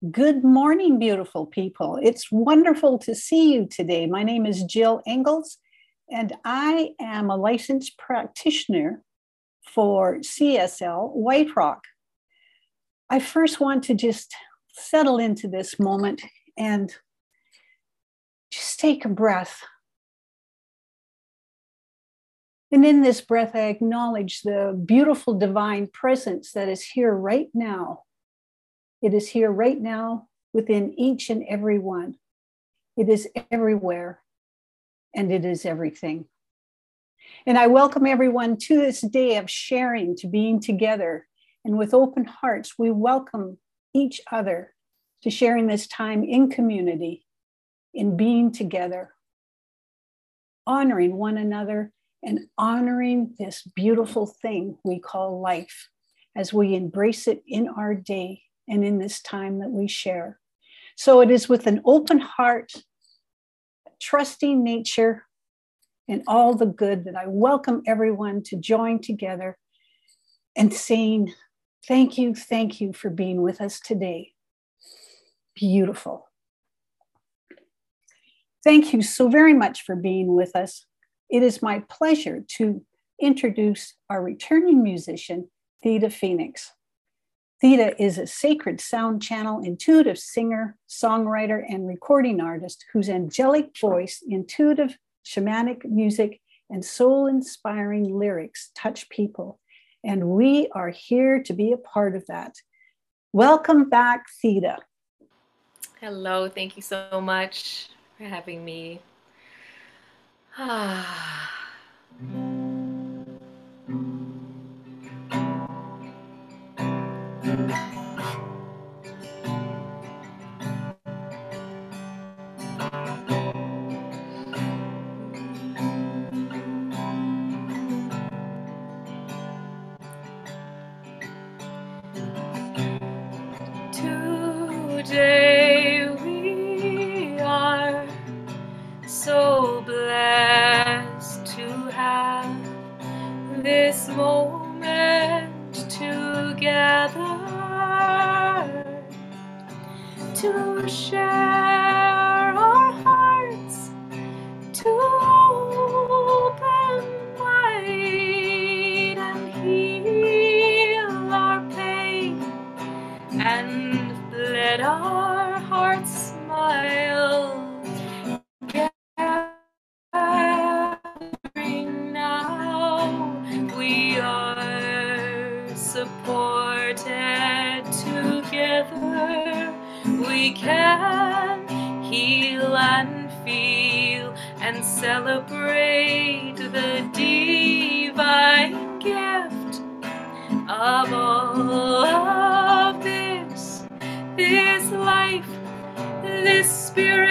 Good morning, beautiful people. It's wonderful to see you today. My name is Jill Engels, and I am a licensed practitioner for CSL White Rock. I first want to just settle into this moment and just take a breath. And in this breath, I acknowledge the beautiful divine presence that is here right now it is here right now within each and every one. It is everywhere and it is everything. And I welcome everyone to this day of sharing, to being together. And with open hearts, we welcome each other to sharing this time in community, in being together, honoring one another, and honoring this beautiful thing we call life as we embrace it in our day and in this time that we share. So it is with an open heart, trusting nature, and all the good that I welcome everyone to join together and saying, Thank you, thank you for being with us today. Beautiful. Thank you so very much for being with us. It is my pleasure to introduce our returning musician, Theda Phoenix. Theda is a sacred sound channel, intuitive singer, songwriter, and recording artist whose angelic voice, intuitive shamanic music, and soul inspiring lyrics touch people. And we are here to be a part of that. Welcome back, Theda. Hello, thank you so much for having me. Ah. this moment together to share. we can heal and feel and celebrate the divine gift of all of this, this life, this spirit.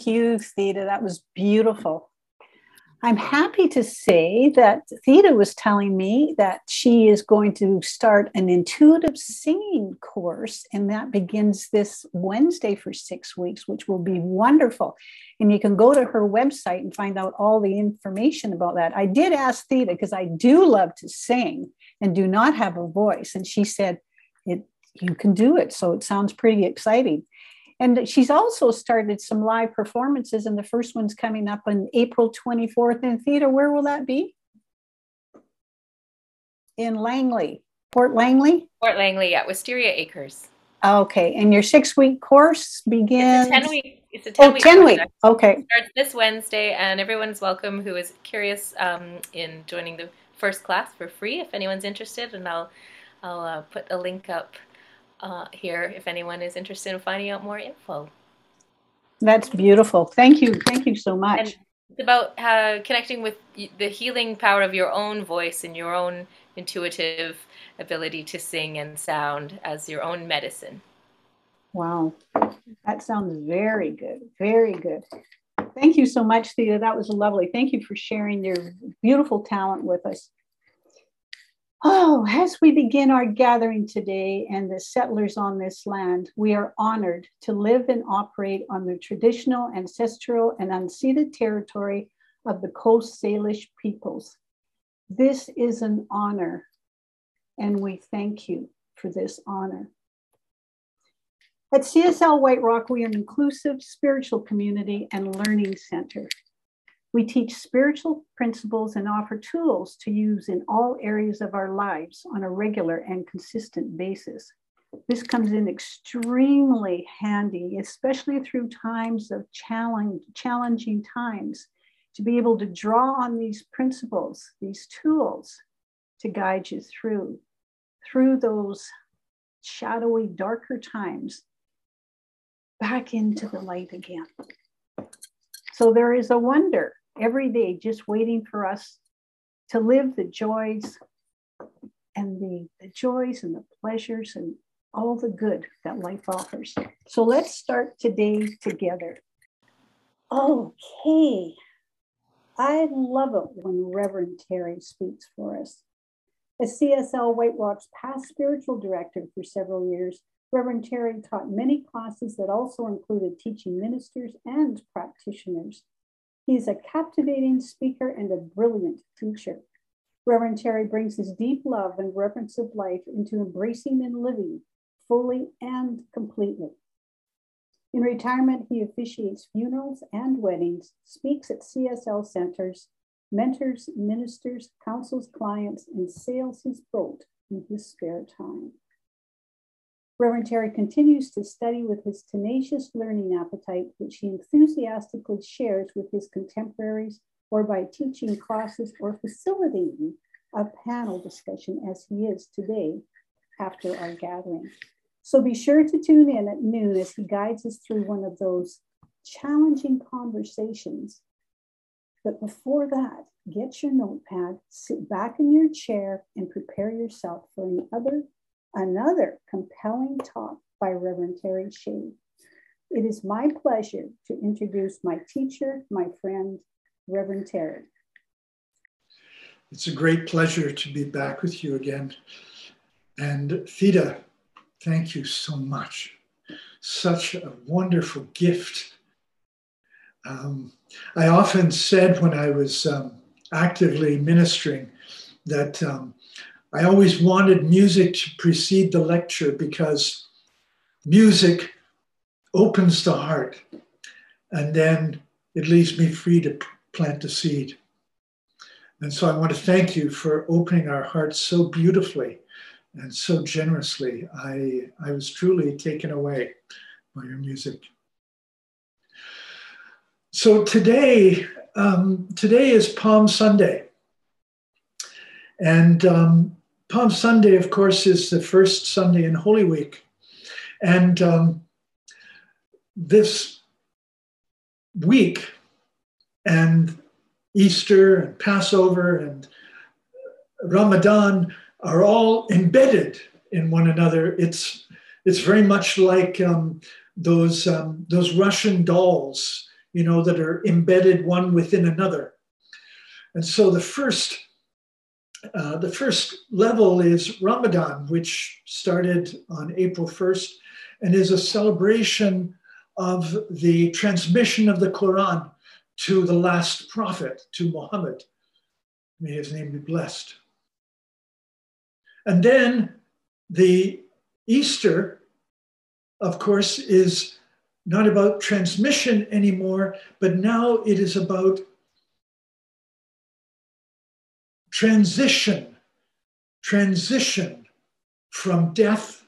Thank you, Theda. That was beautiful. I'm happy to say that Theda was telling me that she is going to start an intuitive singing course, and that begins this Wednesday for six weeks, which will be wonderful. And you can go to her website and find out all the information about that. I did ask Theda because I do love to sing and do not have a voice, and she said, "It you can do it." So it sounds pretty exciting. And she's also started some live performances, and the first one's coming up on April 24th in theater. Where will that be? In Langley, Fort Langley? Fort Langley, at Wisteria Acres. Okay, and your six week course begins? It's a 10 week. It's a 10 oh, week. 10 week. Okay. It starts this Wednesday, and everyone's welcome who is curious um, in joining the first class for free if anyone's interested. And I'll, I'll uh, put a link up uh, here if anyone is interested in finding out more info. That's beautiful. Thank you. Thank you so much. And it's about uh, connecting with the healing power of your own voice and your own intuitive ability to sing and sound as your own medicine. Wow. That sounds very good. Very good. Thank you so much, Thea. That was lovely. Thank you for sharing your beautiful talent with us. Oh, as we begin our gathering today and the settlers on this land, we are honored to live and operate on the traditional, ancestral, and unceded territory of the Coast Salish peoples. This is an honor, and we thank you for this honor. At CSL White Rock, we are an inclusive spiritual community and learning center. We teach spiritual principles and offer tools to use in all areas of our lives on a regular and consistent basis. This comes in extremely handy, especially through times of challenge, challenging times, to be able to draw on these principles, these tools to guide you through, through those shadowy, darker times, back into the light again. So there is a wonder every day just waiting for us to live the joys and the, the joys and the pleasures and all the good that life offers. So let's start today together. Okay. I love it when Reverend Terry speaks for us. As CSL White Rock's past spiritual director for several years, Reverend Terry taught many classes that also included teaching ministers and practitioners. He's a captivating speaker and a brilliant teacher. Reverend Terry brings his deep love and reverence of life into embracing and living fully and completely. In retirement, he officiates funerals and weddings, speaks at CSL centers, mentors, ministers, counsels clients, and sails his boat in his spare time. Reverend Terry continues to study with his tenacious learning appetite, which he enthusiastically shares with his contemporaries or by teaching classes or facilitating a panel discussion as he is today after our gathering. So be sure to tune in at noon as he guides us through one of those challenging conversations. But before that, get your notepad, sit back in your chair, and prepare yourself for another another compelling talk by Reverend Terry Shea. It is my pleasure to introduce my teacher, my friend, Reverend Terry. It's a great pleasure to be back with you again. And Theda, thank you so much. Such a wonderful gift. Um, I often said when I was um, actively ministering that um, I always wanted music to precede the lecture because music opens the heart and then it leaves me free to plant the seed. And so I want to thank you for opening our hearts so beautifully and so generously. I, I was truly taken away by your music. So today, um, today is Palm Sunday. And um, Palm Sunday, of course, is the first Sunday in Holy Week. And um, this week and Easter and Passover and Ramadan are all embedded in one another. It's, it's very much like um, those um, those Russian dolls, you know, that are embedded one within another. And so the first uh, the first level is Ramadan, which started on April 1st and is a celebration of the transmission of the Quran to the last prophet, to Muhammad. May his name be blessed. And then the Easter, of course, is not about transmission anymore, but now it is about transition, transition from death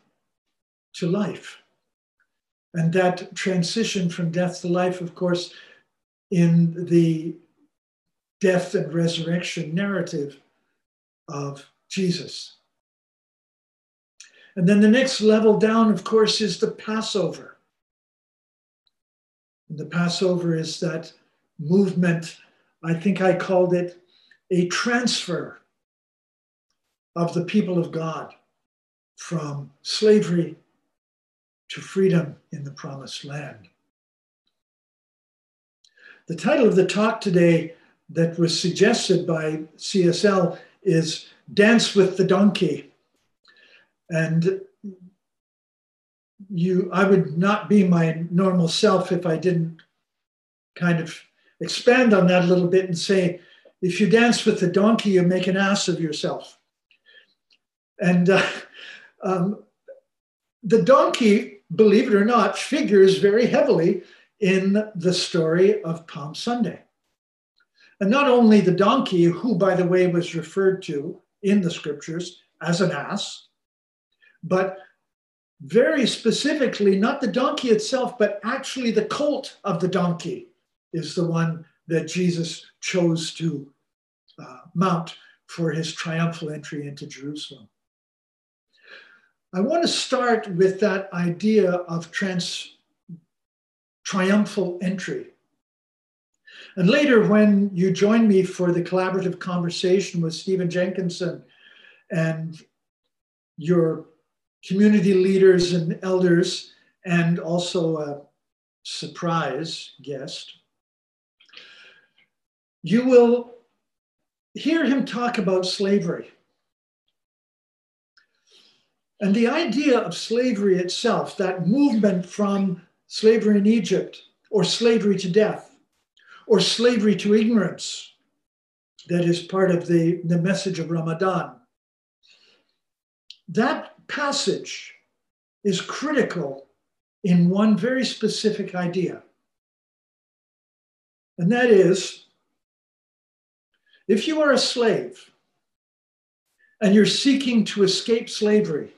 to life. And that transition from death to life, of course, in the death and resurrection narrative of Jesus. And then the next level down, of course, is the Passover. And The Passover is that movement, I think I called it a transfer of the people of God from slavery to freedom in the promised land. The title of the talk today that was suggested by CSL is Dance with the Donkey. And you, I would not be my normal self if I didn't kind of expand on that a little bit and say, if you dance with the donkey, you make an ass of yourself. And uh, um, the donkey, believe it or not, figures very heavily in the story of Palm Sunday. And not only the donkey, who, by the way, was referred to in the scriptures as an ass, but very specifically, not the donkey itself, but actually the colt of the donkey is the one that Jesus chose to uh, mount for his triumphal entry into Jerusalem. I want to start with that idea of trans, triumphal entry. And later, when you join me for the collaborative conversation with Stephen Jenkinson and your community leaders and elders, and also a surprise guest, you will hear him talk about slavery. And the idea of slavery itself, that movement from slavery in Egypt, or slavery to death, or slavery to ignorance, that is part of the, the message of Ramadan. That passage is critical in one very specific idea. And that is if you are a slave and you're seeking to escape slavery,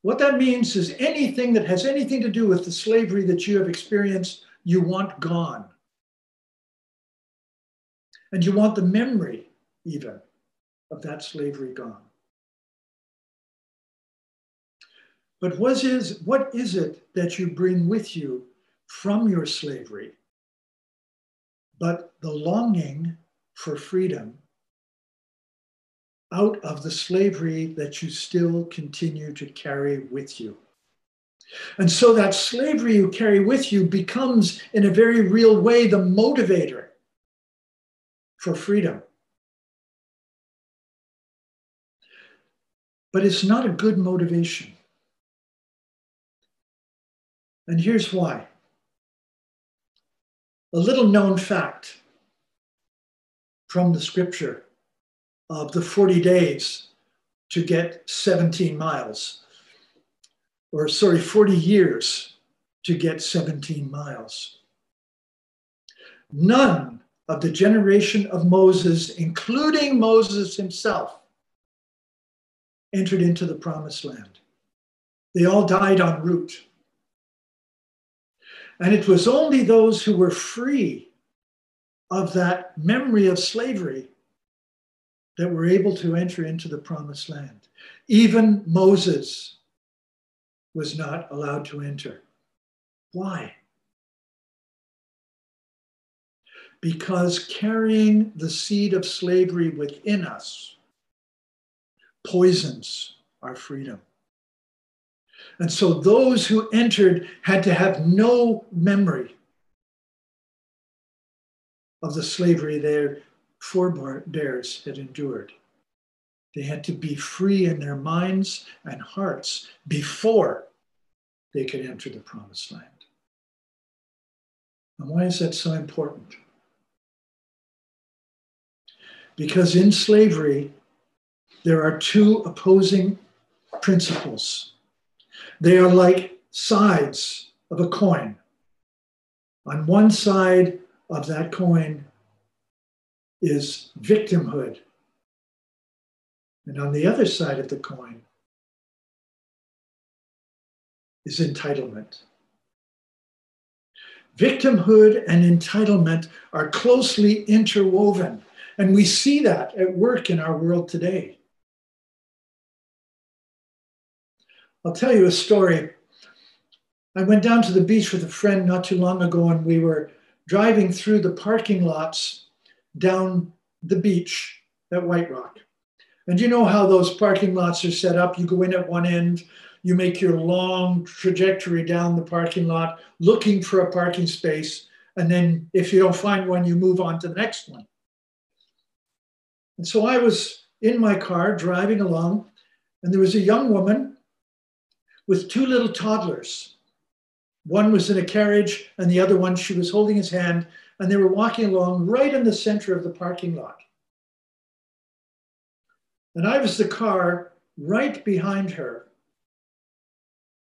what that means is anything that has anything to do with the slavery that you have experienced, you want gone. And you want the memory, even, of that slavery gone. But what is, what is it that you bring with you from your slavery but the longing for freedom out of the slavery that you still continue to carry with you. And so that slavery you carry with you becomes, in a very real way, the motivator for freedom. But it's not a good motivation. And here's why a little known fact from the scripture of the 40 days to get 17 miles, or sorry, 40 years to get 17 miles. None of the generation of Moses, including Moses himself, entered into the promised land. They all died en route. And it was only those who were free of that memory of slavery that were able to enter into the promised land. Even Moses was not allowed to enter. Why? Because carrying the seed of slavery within us poisons our freedom. And so those who entered had to have no memory of the slavery their forebears had endured. They had to be free in their minds and hearts before they could enter the promised land. And why is that so important? Because in slavery, there are two opposing principles. They are like sides of a coin. On one side of that coin is victimhood. And on the other side of the coin is entitlement. Victimhood and entitlement are closely interwoven. And we see that at work in our world today. I'll tell you a story. I went down to the beach with a friend not too long ago, and we were driving through the parking lots down the beach at White Rock. And you know how those parking lots are set up? You go in at one end, you make your long trajectory down the parking lot looking for a parking space. And then if you don't find one, you move on to the next one. And so I was in my car driving along, and there was a young woman with two little toddlers. One was in a carriage, and the other one, she was holding his hand, and they were walking along right in the center of the parking lot. And I was the car right behind her.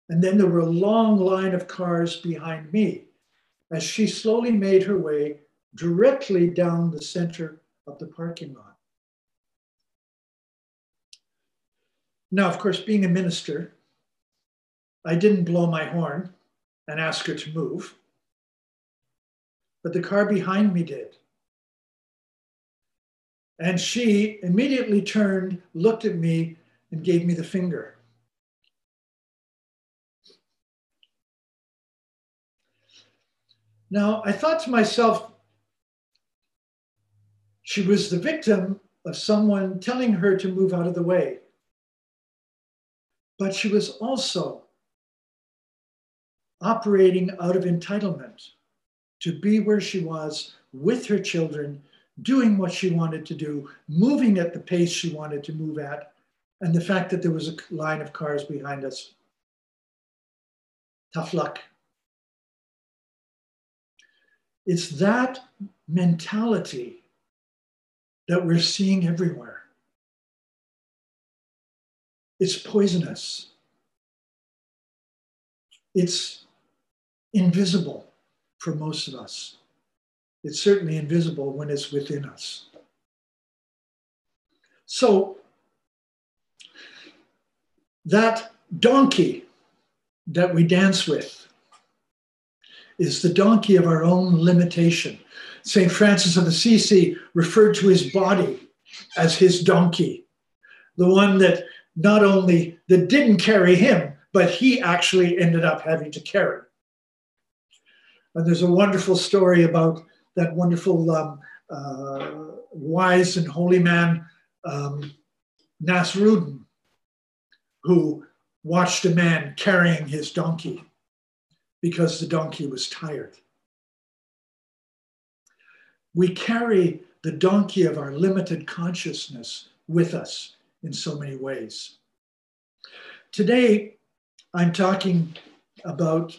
And then there were a long line of cars behind me as she slowly made her way directly down the center of the parking lot. Now, of course, being a minister, I didn't blow my horn and ask her to move, but the car behind me did. And she immediately turned, looked at me, and gave me the finger. Now, I thought to myself, she was the victim of someone telling her to move out of the way. But she was also operating out of entitlement to be where she was with her children, doing what she wanted to do, moving at the pace she wanted to move at, and the fact that there was a line of cars behind us. Tough luck. It's that mentality that we're seeing everywhere. It's poisonous. It's invisible for most of us. It's certainly invisible when it's within us. So, that donkey that we dance with, is the donkey of our own limitation. St. Francis of Assisi referred to his body as his donkey, the one that not only that didn't carry him, but he actually ended up having to carry. And there's a wonderful story about that wonderful um, uh, wise and holy man, um, Nasrudin, who watched a man carrying his donkey because the donkey was tired. We carry the donkey of our limited consciousness with us in so many ways. Today, I'm talking about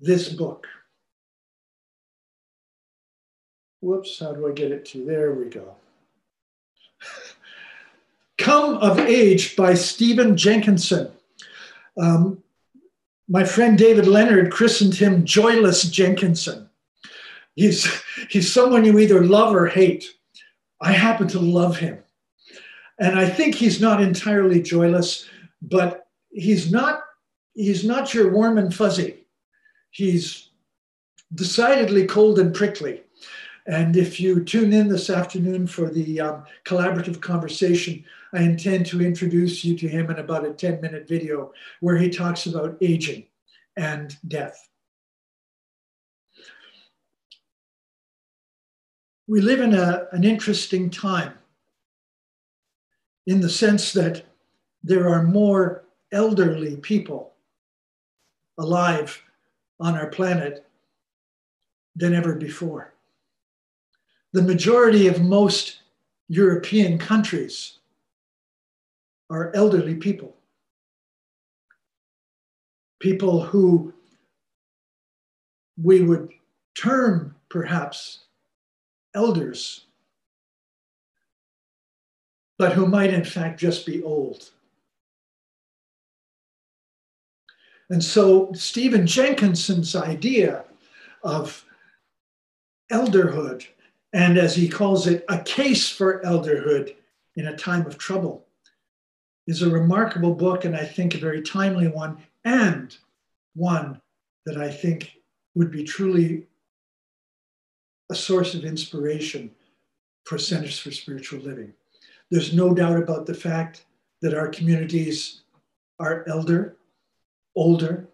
this book. Whoops, how do I get it to? There we go. Come of Age by Stephen Jenkinson. Um, my friend David Leonard christened him Joyless Jenkinson. He's, he's someone you either love or hate. I happen to love him. And I think he's not entirely joyless, but he's not, he's not your warm and fuzzy. He's decidedly cold and prickly. And if you tune in this afternoon for the um, collaborative conversation, I intend to introduce you to him in about a 10 minute video where he talks about aging and death. We live in a, an interesting time in the sense that there are more elderly people alive on our planet than ever before. The majority of most European countries are elderly people. People who we would term perhaps elders, but who might in fact just be old. And so Stephen Jenkinson's idea of elderhood, and as he calls it, a case for elderhood in a time of trouble, is a remarkable book and I think a very timely one, and one that I think would be truly a source of inspiration for Centers for Spiritual Living. There's no doubt about the fact that our communities are elder older.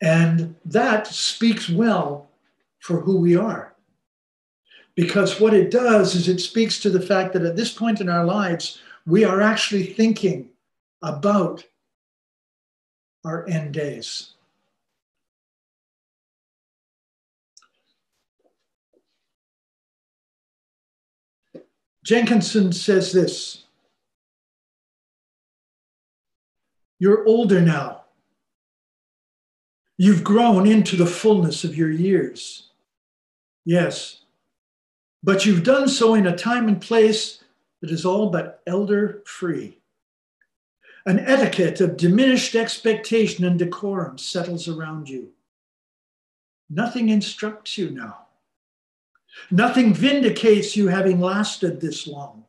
And that speaks well for who we are. Because what it does is it speaks to the fact that at this point in our lives, we are actually thinking about our end days. Jenkinson says this You're older now. You've grown into the fullness of your years. Yes, but you've done so in a time and place that is all but elder free. An etiquette of diminished expectation and decorum settles around you. Nothing instructs you now. Nothing vindicates you having lasted this long.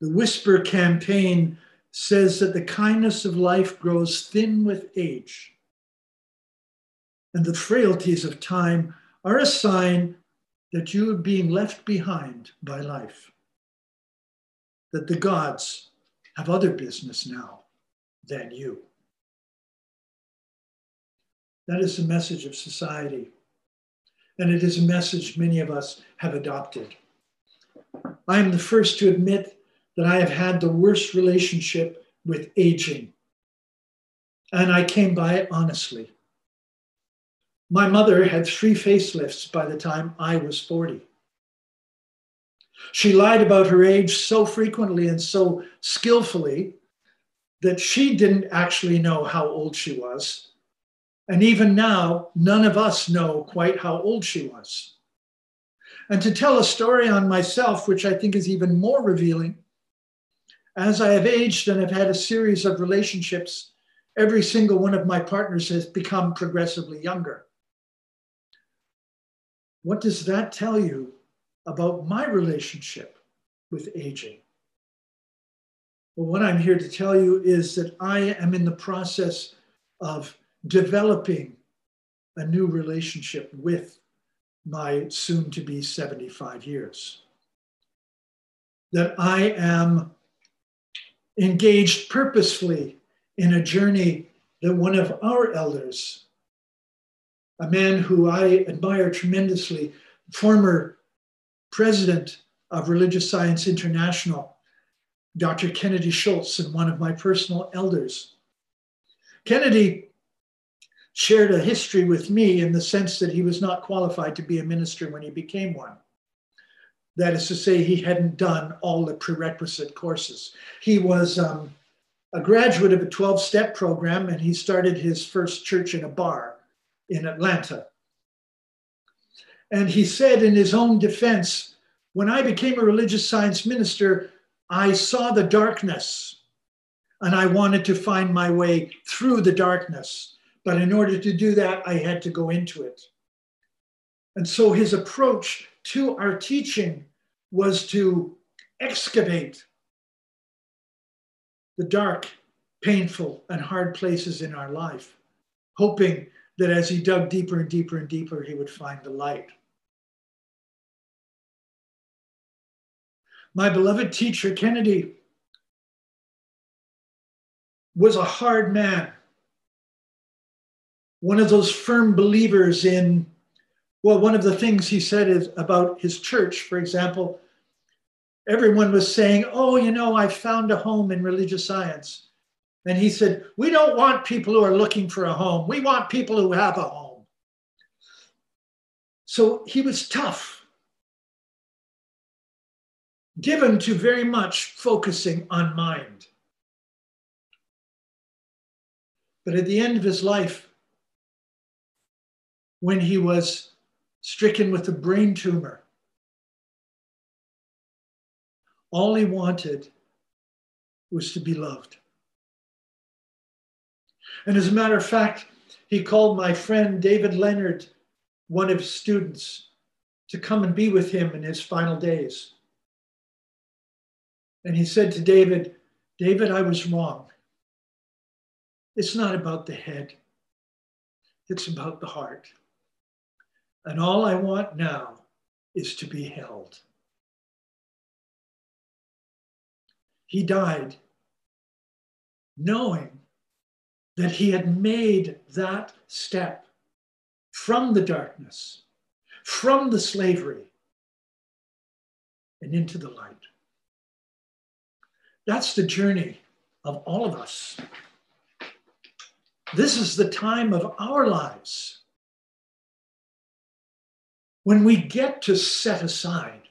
The whisper campaign says that the kindness of life grows thin with age, and the frailties of time are a sign that you are being left behind by life, that the gods have other business now than you. That is the message of society. And it is a message many of us have adopted. I am the first to admit that I have had the worst relationship with aging. And I came by it honestly. My mother had three facelifts by the time I was 40. She lied about her age so frequently and so skillfully that she didn't actually know how old she was. And even now, none of us know quite how old she was. And to tell a story on myself, which I think is even more revealing, as I have aged and have had a series of relationships, every single one of my partners has become progressively younger. What does that tell you about my relationship with aging? Well, what I'm here to tell you is that I am in the process of developing a new relationship with my soon to be 75 years. That I am engaged purposefully in a journey that one of our elders, a man who I admire tremendously, former president of Religious Science International, Dr. Kennedy Shultz, and one of my personal elders. Kennedy shared a history with me in the sense that he was not qualified to be a minister when he became one. That is to say, he hadn't done all the prerequisite courses. He was um, a graduate of a 12 step program and he started his first church in a bar in Atlanta. And he said in his own defense, when I became a religious science minister, I saw the darkness and I wanted to find my way through the darkness. But in order to do that, I had to go into it. And so his approach to our teaching was to excavate the dark, painful, and hard places in our life, hoping that as he dug deeper and deeper and deeper, he would find the light. My beloved teacher, Kennedy, was a hard man, one of those firm believers in well, one of the things he said is about his church, for example, everyone was saying, Oh, you know, I found a home in religious science. And he said, We don't want people who are looking for a home. We want people who have a home. So he was tough, given to very much focusing on mind. But at the end of his life, when he was stricken with a brain tumor, all he wanted was to be loved. And as a matter of fact, he called my friend David Leonard, one of his students, to come and be with him in his final days. And he said to David, David, I was wrong. It's not about the head, it's about the heart. And all I want now is to be held. He died knowing that he had made that step from the darkness, from the slavery, and into the light. That's the journey of all of us. This is the time of our lives when we get to set aside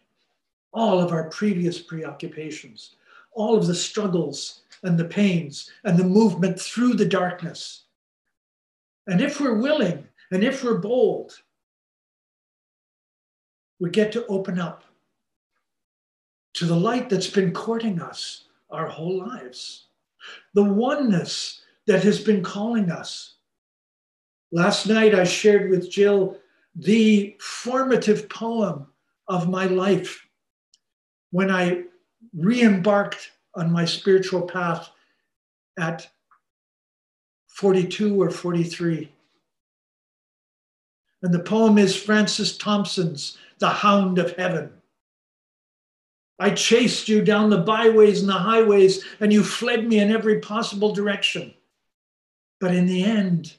all of our previous preoccupations, all of the struggles and the pains and the movement through the darkness. And if we're willing and if we're bold, we get to open up to the light that's been courting us our whole lives, the oneness that has been calling us. Last night, I shared with Jill the formative poem of my life when I re embarked on my spiritual path at 42 or 43. And the poem is Francis Thompson's The Hound of Heaven. I chased you down the byways and the highways, and you fled me in every possible direction. But in the end,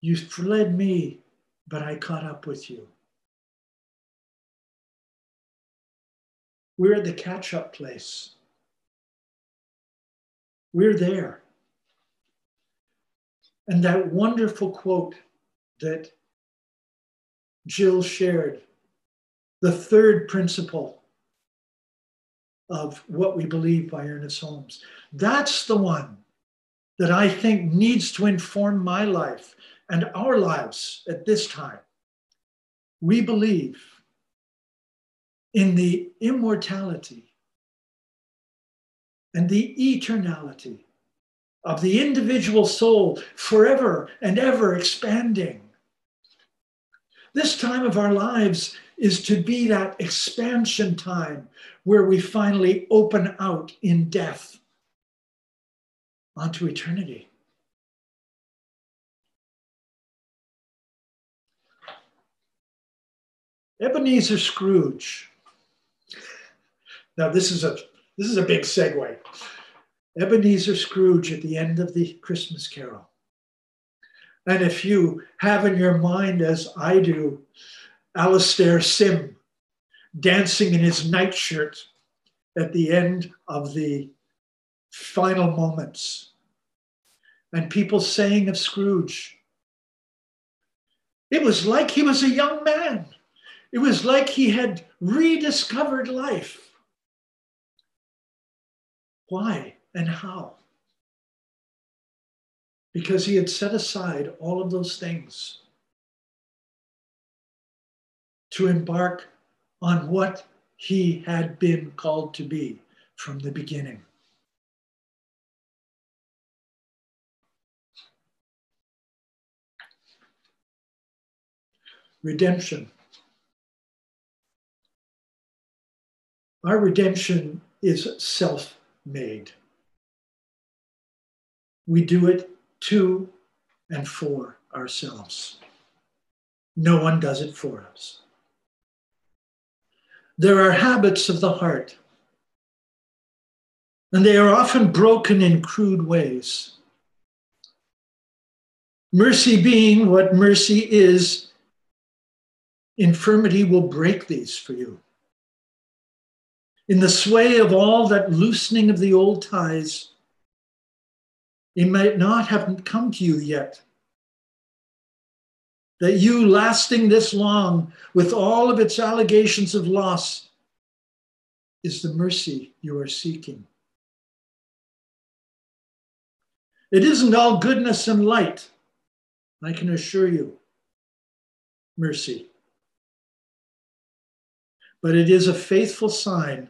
you fled me, but I caught up with you. We're at the catch up place. We're there. And that wonderful quote that Jill shared, the third principle of what we believe by Ernest Holmes, that's the one that I think needs to inform my life and our lives at this time. We believe in the immortality and the eternality of the individual soul forever and ever expanding. This time of our lives is to be that expansion time where we finally open out in death onto eternity. Ebenezer Scrooge now this is a this is a big segue. Ebenezer Scrooge at the end of the Christmas Carol. And if you have in your mind, as I do, Alastair Sim dancing in his nightshirt at the end of the final moments, and people saying of Scrooge, it was like he was a young man. It was like he had rediscovered life. Why and how? Because he had set aside all of those things to embark on what he had been called to be from the beginning. Redemption. Our redemption is self made. We do it to and for ourselves. No one does it for us. There are habits of the heart, and they are often broken in crude ways. Mercy being what mercy is, infirmity will break these for you. In the sway of all that loosening of the old ties, it might not have come to you yet. That you lasting this long with all of its allegations of loss is the mercy you are seeking. It isn't all goodness and light, I can assure you. Mercy. But it is a faithful sign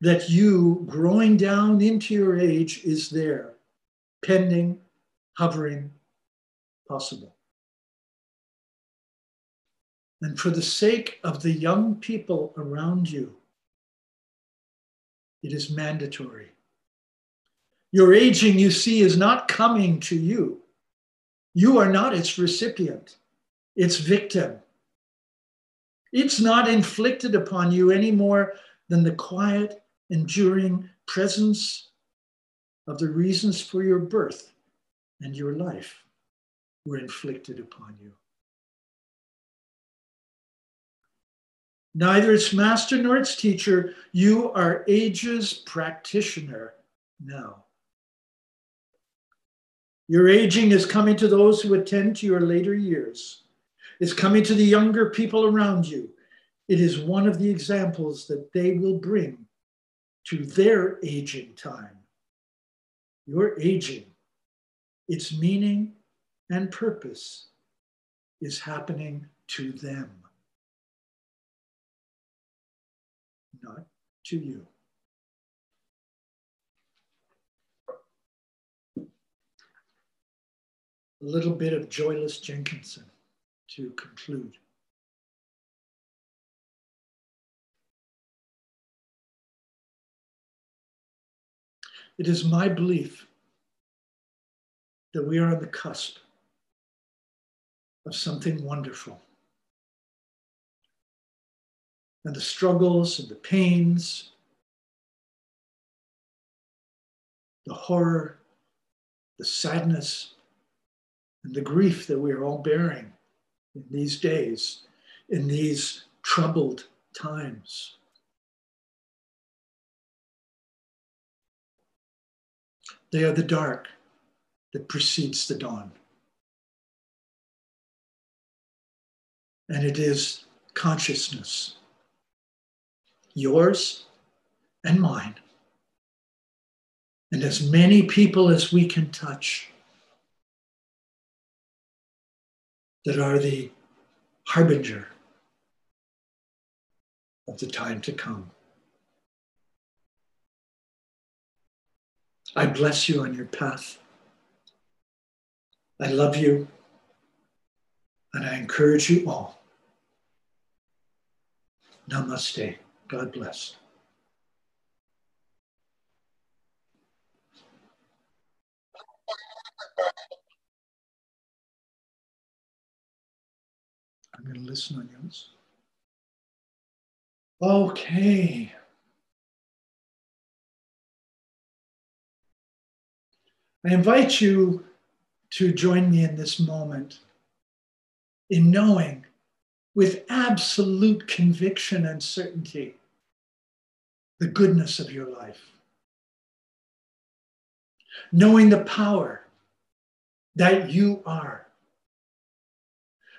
that you, growing down into your age, is there, pending, hovering, possible. And for the sake of the young people around you, it is mandatory. Your aging, you see, is not coming to you. You are not its recipient, its victim. It's not inflicted upon you any more than the quiet enduring presence of the reasons for your birth and your life were inflicted upon you. Neither its master nor its teacher, you are age's practitioner now. Your aging is coming to those who attend to your later years. It's coming to the younger people around you. It is one of the examples that they will bring to their aging time. Your aging, its meaning and purpose is happening to them, not to you. A little bit of Joyless Jenkinson to conclude. It is my belief that we are on the cusp of something wonderful. And the struggles and the pains, the horror, the sadness, and the grief that we are all bearing in these days, in these troubled times. They are the dark that precedes the dawn. And it is consciousness, yours and mine, and as many people as we can touch that are the harbinger of the time to come. I bless you on your path. I love you. And I encourage you all. Namaste. God bless. I'm going to listen on yours. Okay. I invite you to join me in this moment in knowing with absolute conviction and certainty the goodness of your life. Knowing the power that you are.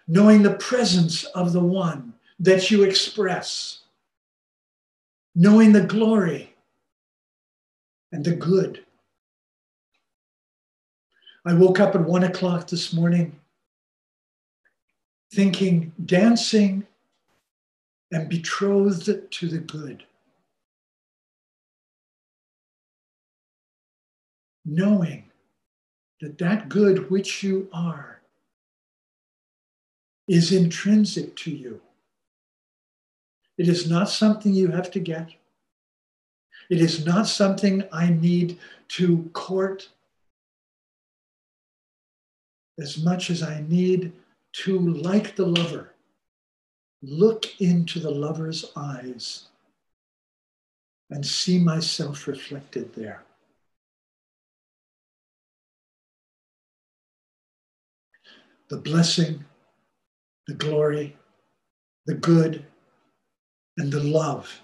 Knowing the presence of the one that you express. Knowing the glory and the good I woke up at one o'clock this morning thinking, dancing and betrothed to the good. Knowing that that good which you are is intrinsic to you. It is not something you have to get. It is not something I need to court as much as I need to, like the lover, look into the lover's eyes and see myself reflected there. The blessing, the glory, the good, and the love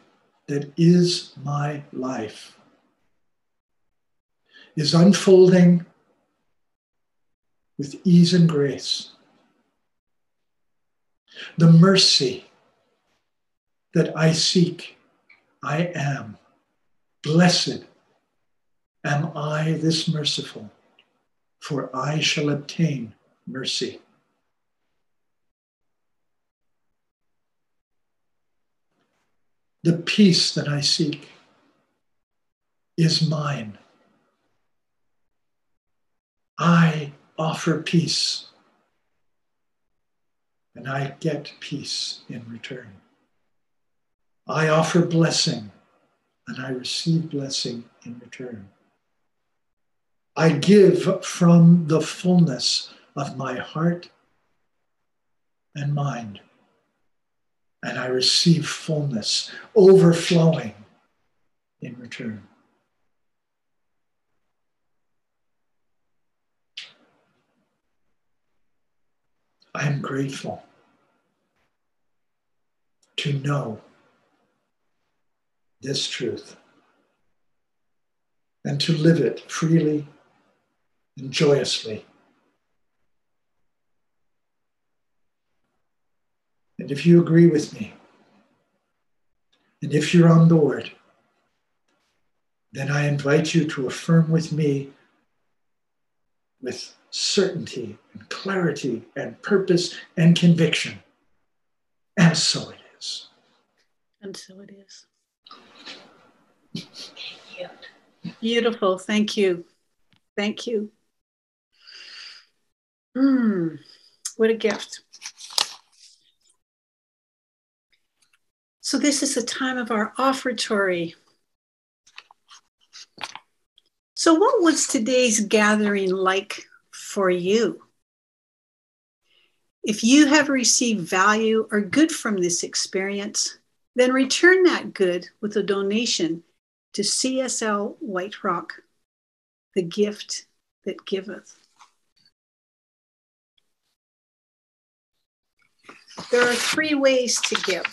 that is my life is unfolding with ease and grace. The mercy that I seek, I am. Blessed am I this merciful, for I shall obtain mercy. The peace that I seek is mine. I offer peace, and I get peace in return. I offer blessing, and I receive blessing in return. I give from the fullness of my heart and mind, and I receive fullness, overflowing in return. I am grateful to know this truth and to live it freely and joyously. And if you agree with me, and if you're on board, then I invite you to affirm with me with certainty and clarity and purpose and conviction. And so it is. And so it is. Beautiful. Thank you. Thank you. Mm, what a gift. So, this is the time of our offertory. So, what was today's gathering like for you? If you have received value or good from this experience, then return that good with a donation to CSL White Rock, the gift that giveth. There are three ways to give.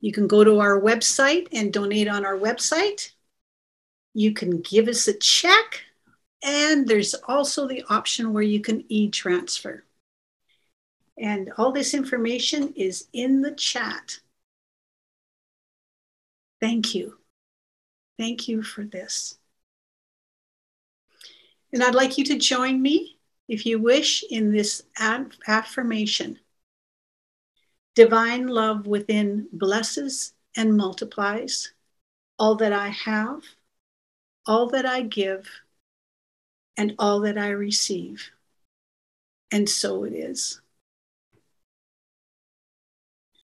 You can go to our website and donate on our website. You can give us a check, and there's also the option where you can e transfer. And all this information is in the chat. Thank you. Thank you for this. And I'd like you to join me if you wish, in this affirmation. Divine love within blesses and multiplies all that I have, all that I give, and all that I receive. And so it is.